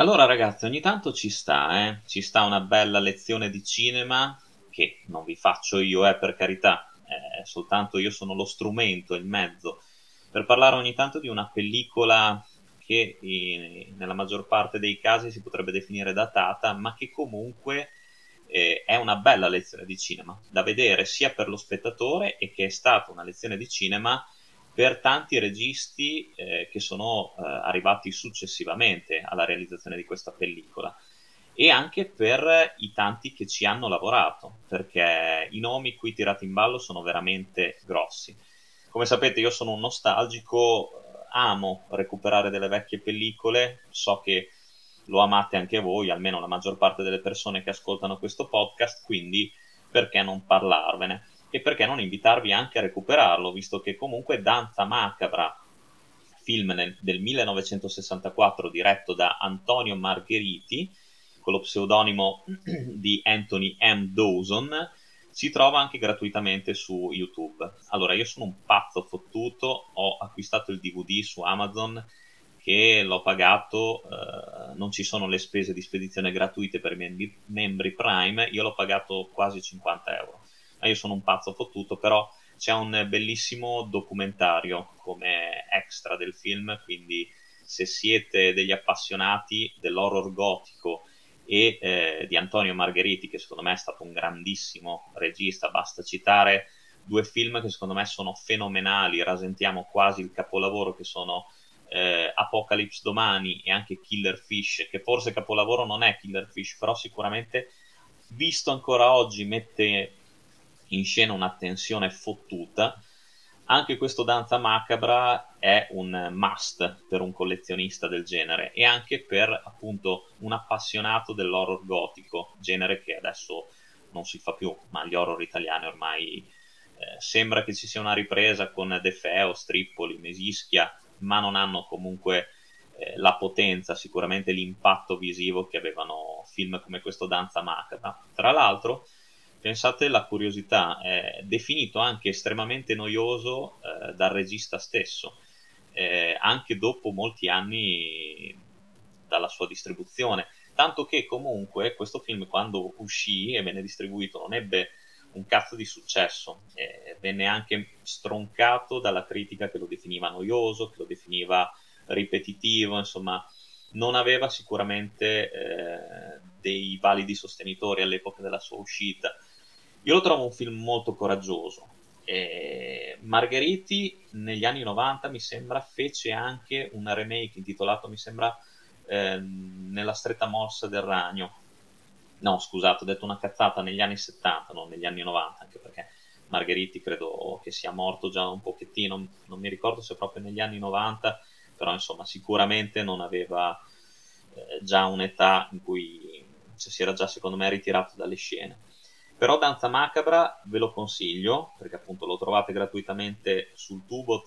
Allora ragazzi, ogni tanto ci sta, eh? ci sta una bella lezione di cinema che non vi faccio io, eh, per carità, eh, soltanto io sono lo strumento, il mezzo, per parlare ogni tanto di una pellicola che in, nella maggior parte dei casi si potrebbe definire datata, ma che comunque eh, è una bella lezione di cinema da vedere sia per lo spettatore e che è stata una lezione di cinema per tanti registi eh, che sono eh, arrivati successivamente alla realizzazione di questa pellicola e anche per i tanti che ci hanno lavorato, perché i nomi qui tirati in ballo sono veramente grossi. Come sapete io sono un nostalgico, eh, amo recuperare delle vecchie pellicole, so che lo amate anche voi, almeno la maggior parte delle persone che ascoltano questo podcast, quindi perché non parlarvene? E perché non invitarvi anche a recuperarlo, visto che comunque Danza Macabra, film nel, del 1964 diretto da Antonio Margheriti, con lo pseudonimo di Anthony M. Dawson, si trova anche gratuitamente su YouTube. Allora, io sono un pazzo fottuto, ho acquistato il DVD su Amazon che l'ho pagato, eh, non ci sono le spese di spedizione gratuite per i membri, membri Prime, io l'ho pagato quasi 50 euro ma io sono un pazzo fottuto, però c'è un bellissimo documentario come extra del film, quindi se siete degli appassionati dell'horror gotico e eh, di Antonio Margheriti, che secondo me è stato un grandissimo regista, basta citare due film che secondo me sono fenomenali, rasentiamo quasi il capolavoro che sono eh, Apocalypse Domani e anche Killer Fish, che forse capolavoro non è Killer Fish, però sicuramente visto ancora oggi mette in scena una tensione fottuta. Anche questo Danza Macabra è un must per un collezionista del genere e anche per appunto un appassionato dell'horror gotico, genere che adesso non si fa più, ma gli horror italiani ormai eh, sembra che ci sia una ripresa con De Feo, Strippoli, Mesischia, ma non hanno comunque eh, la potenza, sicuramente l'impatto visivo che avevano film come questo Danza Macabra. Tra l'altro, pensate la curiosità, è definito anche estremamente noioso eh, dal regista stesso, eh, anche dopo molti anni dalla sua distribuzione, tanto che comunque questo film quando uscì e venne distribuito non ebbe un cazzo di successo, eh, venne anche stroncato dalla critica che lo definiva noioso, che lo definiva ripetitivo, insomma non aveva sicuramente eh, dei validi sostenitori all'epoca della sua uscita io lo trovo un film molto coraggioso. E Margheriti negli anni 90 mi sembra fece anche una remake intitolato mi sembra eh, Nella stretta morsa del ragno. No, scusate, ho detto una cazzata negli anni 70, non negli anni 90, anche perché Margheriti credo che sia morto già un pochettino, non mi ricordo se proprio negli anni 90, però insomma sicuramente non aveva eh, già un'età in cui cioè, si era già secondo me ritirato dalle scene. Però Danza Macabra ve lo consiglio, perché appunto lo trovate gratuitamente sul tubo.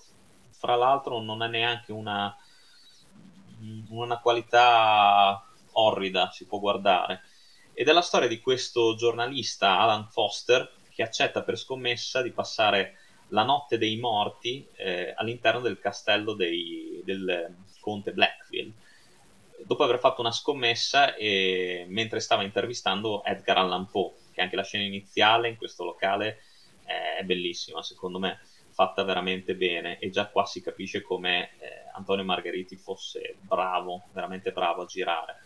Fra l'altro non ha neanche una, una qualità orrida, si può guardare. Ed è la storia di questo giornalista, Alan Foster, che accetta per scommessa di passare la notte dei morti eh, all'interno del castello dei, del conte Blackfield. Dopo aver fatto una scommessa e mentre stava intervistando Edgar Allan Poe, che anche la scena iniziale in questo locale è bellissima, secondo me, fatta veramente bene e già qua si capisce come eh, Antonio Margheriti fosse bravo, veramente bravo a girare.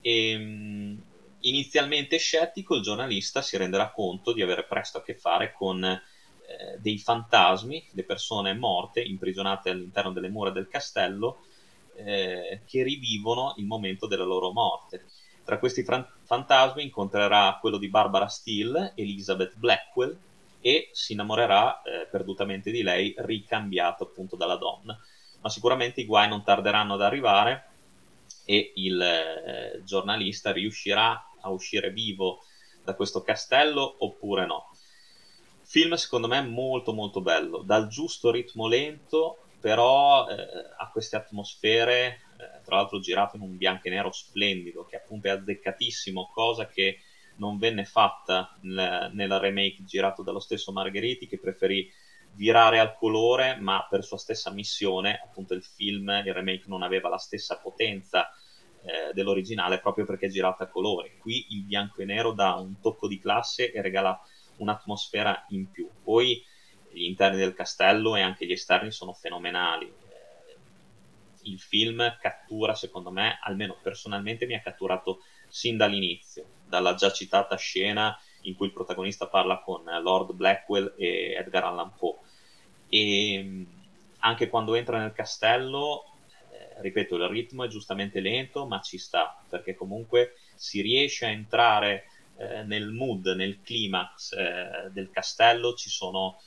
E, ehm, inizialmente scettico, il giornalista si renderà conto di avere presto a che fare con eh, dei fantasmi, le persone morte imprigionate all'interno delle mura del castello, eh, che rivivono il momento della loro morte. Tra questi fran- fantasmi incontrerà quello di Barbara Steele, Elizabeth Blackwell, e si innamorerà eh, perdutamente di lei, ricambiato appunto dalla donna. Ma sicuramente i guai non tarderanno ad arrivare e il eh, giornalista riuscirà a uscire vivo da questo castello oppure no. Film secondo me molto molto bello, dal giusto ritmo lento, però eh, ha queste atmosfere eh, tra l'altro girato in un bianco e nero splendido, che appunto è azzeccatissimo, cosa che non venne fatta nel, nella remake girato dallo stesso Margheriti, che preferì virare al colore, ma per sua stessa missione, appunto il film, il remake non aveva la stessa potenza eh, dell'originale proprio perché è girata a colori. Qui il bianco e nero dà un tocco di classe e regala un'atmosfera in più. Poi gli interni del castello e anche gli esterni sono fenomenali. Il film cattura, secondo me, almeno personalmente mi ha catturato sin dall'inizio, dalla già citata scena in cui il protagonista parla con Lord Blackwell e Edgar Allan Poe. E mm, anche quando entra nel castello, eh, ripeto, il ritmo è giustamente lento, ma ci sta, perché comunque si riesce a entrare eh, nel mood, nel climax eh, del castello, ci sono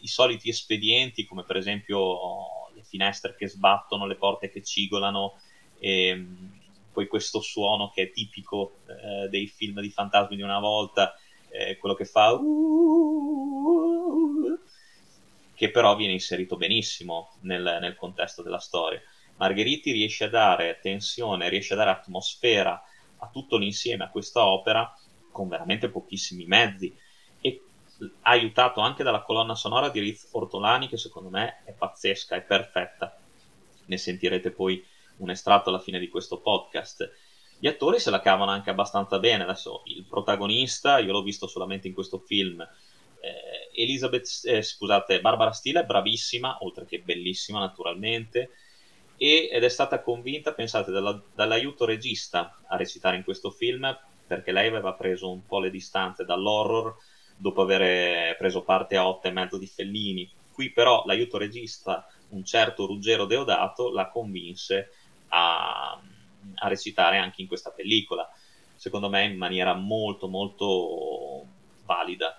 i soliti espedienti, come per esempio le finestre che sbattono, le porte che cigolano, e mm, poi questo suono che è tipico eh, dei film di fantasmi di una volta, eh, quello che fa che però viene inserito benissimo nel, nel contesto della storia. Margheriti riesce a dare tensione, riesce a dare atmosfera a tutto l'insieme a questa opera con veramente pochissimi mezzi aiutato anche dalla colonna sonora di Riz Ortolani che secondo me è pazzesca, è perfetta. Ne sentirete poi un estratto alla fine di questo podcast. Gli attori se la cavano anche abbastanza bene. Adesso il protagonista, io l'ho visto solamente in questo film. Eh, Elizabeth, eh, scusate, Barbara Steele è bravissima, oltre che bellissima naturalmente, e, ed è stata convinta, pensate, dalla, dall'aiuto regista a recitare in questo film, perché lei aveva preso un po' le distanze dall'horror dopo aver preso parte a otto e mezzo di Fellini. Qui però l'aiuto regista, un certo Ruggero Deodato, la convinse a, a recitare anche in questa pellicola, secondo me in maniera molto molto valida.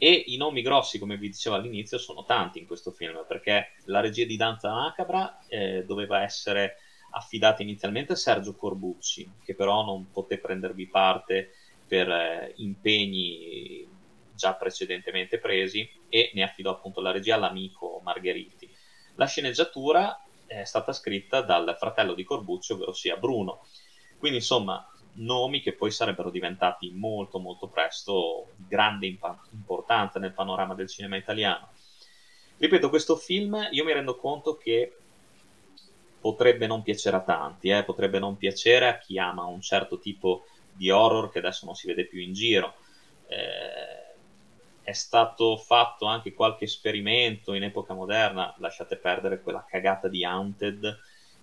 E i nomi grossi, come vi dicevo all'inizio, sono tanti in questo film, perché la regia di Danza Macabra eh, doveva essere affidata inizialmente a Sergio Corbucci, che però non poté prendervi parte per eh, impegni già precedentemente presi e ne affidò appunto la regia all'amico Margheriti. La sceneggiatura è stata scritta dal fratello di Corbucci, ovvero sia Bruno. Quindi insomma, nomi che poi sarebbero diventati molto molto presto grande impa- importanza nel panorama del cinema italiano. Ripeto, questo film io mi rendo conto che potrebbe non piacere a tanti, eh? potrebbe non piacere a chi ama un certo tipo di horror che adesso non si vede più in giro. Eh, è stato fatto anche qualche esperimento in epoca moderna, lasciate perdere quella cagata di Haunted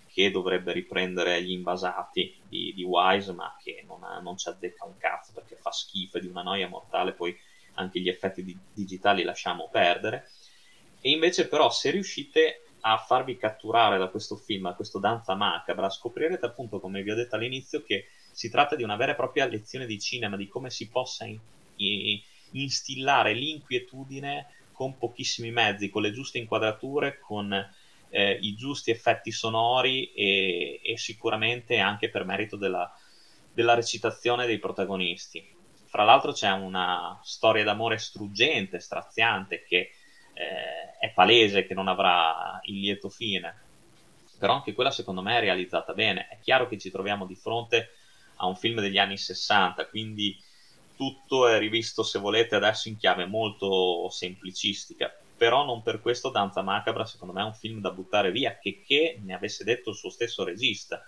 che dovrebbe riprendere gli invasati di, di Wise, ma che non, ha, non, ci azzecca un cazzo perché fa schifo, è di una noia mortale, poi anche gli effetti di, digitali lasciamo perdere. E invece però se riuscite a farvi catturare da questo film, da questo danza macabra, scoprirete appunto, come vi ho detto all'inizio, che si tratta di una vera e propria lezione di cinema, di come si possa in, in, instillare l'inquietudine con pochissimi mezzi, con le giuste inquadrature, con eh, i giusti effetti sonori e, e, sicuramente anche per merito della, della recitazione dei protagonisti. Fra l'altro c'è una storia d'amore struggente, straziante, che eh, è palese che non avrà il lieto fine, però anche quella secondo me è realizzata bene. È chiaro che ci troviamo di fronte a un film degli anni 60, quindi tutto è rivisto, se volete, adesso in chiave molto semplicistica. Però non per questo Danza Macabra, secondo me, è un film da buttare via, che, che ne avesse detto il suo stesso regista.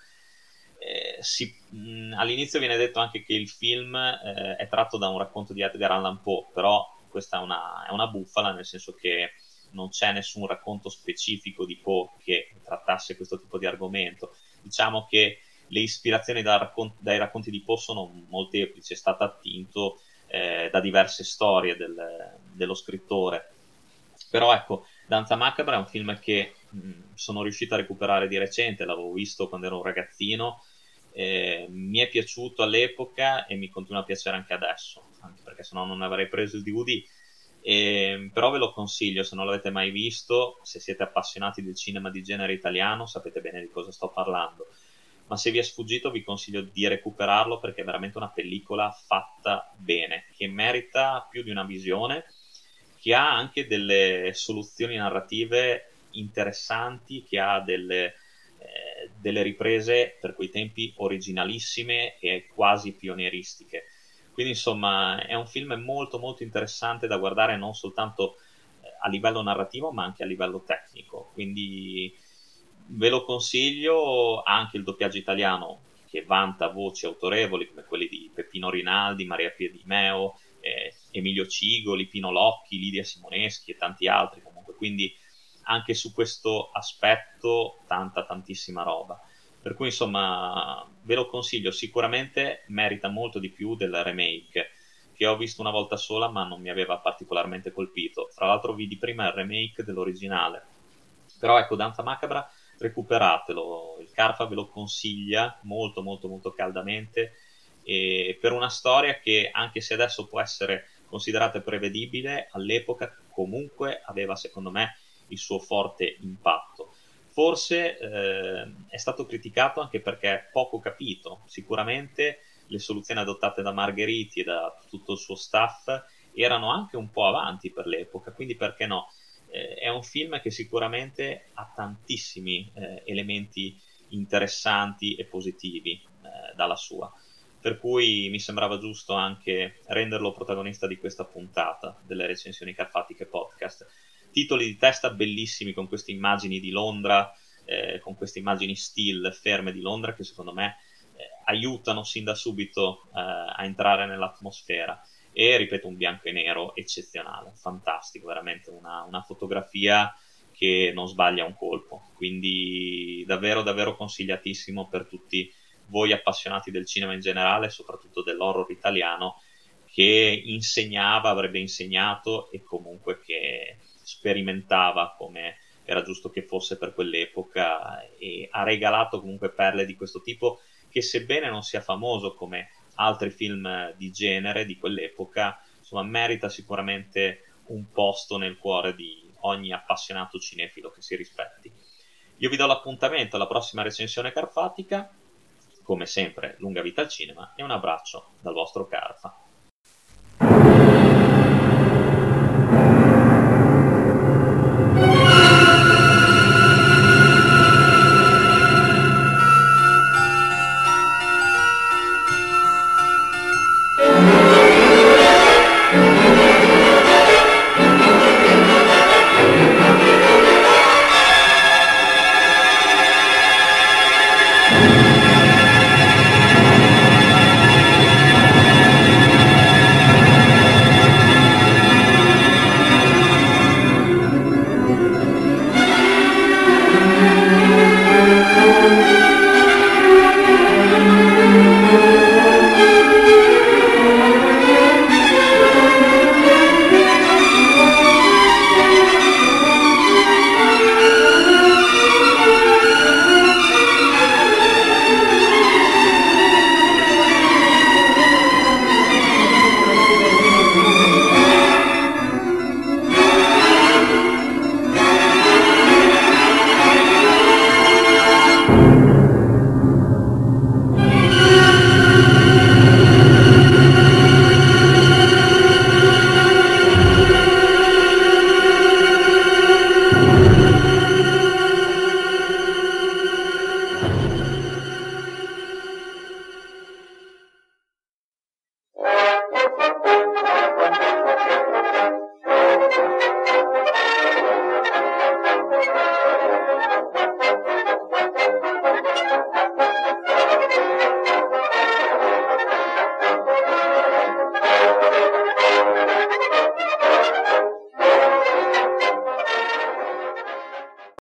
Eh, si, mh, all'inizio viene detto anche che il film eh, è tratto da un racconto di Edgar Allan Poe, però questa è una, è una bufala, nel senso che non c'è nessun racconto specifico di Poe che trattasse questo tipo di argomento. Diciamo che le ispirazioni da raccon- dai racconti di Poe sono molteplici, è stato attinto eh, da diverse storie del, dello scrittore. Però ecco, Danza Macabra è un film che mh, sono riuscito a recuperare di recente, l'avevo visto quando ero un ragazzino, eh, mi è piaciuto all'epoca e mi continua a piacere anche adesso, anche perché se no non avrei preso il DVD. Eh, però ve lo consiglio se non l'avete mai visto, se siete appassionati del cinema di genere italiano sapete bene di cosa sto parlando ma se vi è sfuggito vi consiglio di recuperarlo perché è veramente una pellicola fatta bene, che merita più di una visione, che ha anche delle soluzioni narrative interessanti, che ha delle, eh, delle riprese per quei tempi originalissime e quasi pionieristiche. Quindi insomma è un film molto molto interessante da guardare non soltanto eh, a livello narrativo ma anche a livello tecnico. Quindi ve lo consiglio, anche il doppiaggio italiano che vanta voci autorevoli come quelli di Peppino Rinaldi, Maria Pia Di Meo, eh, Emilio Cigoli, Pino Locchi, Lidia Simoneschi e tanti altri comunque, quindi anche su questo aspetto tanta tantissima roba. Per cui insomma ve lo consiglio, sicuramente merita molto di più del remake che ho visto una volta sola ma non mi aveva particolarmente colpito. Fra l'altro vidi prima il remake dell'originale. Però ecco, Danza Macabra, recuperatelo, il Carfa ve lo consiglia molto molto molto caldamente e per una storia che anche se adesso può essere considerata prevedibile, all'epoca comunque aveva secondo me il suo forte impatto. Forse eh, è stato criticato anche perché è poco capito. Sicuramente le soluzioni adottate da Margheriti e da tutto il suo staff erano anche un po' avanti per l'epoca, quindi perché no? Eh, è un film che sicuramente ha tantissimi eh, elementi interessanti e positivi eh, dalla sua. Per cui mi sembrava giusto anche renderlo protagonista di questa puntata delle recensioni carfatiche podcast titoli di testa bellissimi con queste immagini di Londra, eh, con queste immagini still ferme di Londra che secondo me eh, aiutano sin da subito eh, a entrare nell'atmosfera. E ripeto, un bianco e nero eccezionale, fantastico, veramente una, una fotografia che non sbaglia un colpo. Quindi davvero, davvero consigliatissimo per tutti voi appassionati del cinema in generale, soprattutto dell'horror italiano, che insegnava, avrebbe insegnato e comunque che sperimentava come era giusto che fosse per quell'epoca e ha regalato comunque perle di questo tipo che sebbene non sia famoso come altri film di genere di quell'epoca, insomma merita sicuramente un posto nel cuore di ogni appassionato cinefilo che si rispetti. Io vi do l'appuntamento alla prossima recensione carfatica, come sempre lunga vita al cinema e un abbraccio dal vostro Carfa.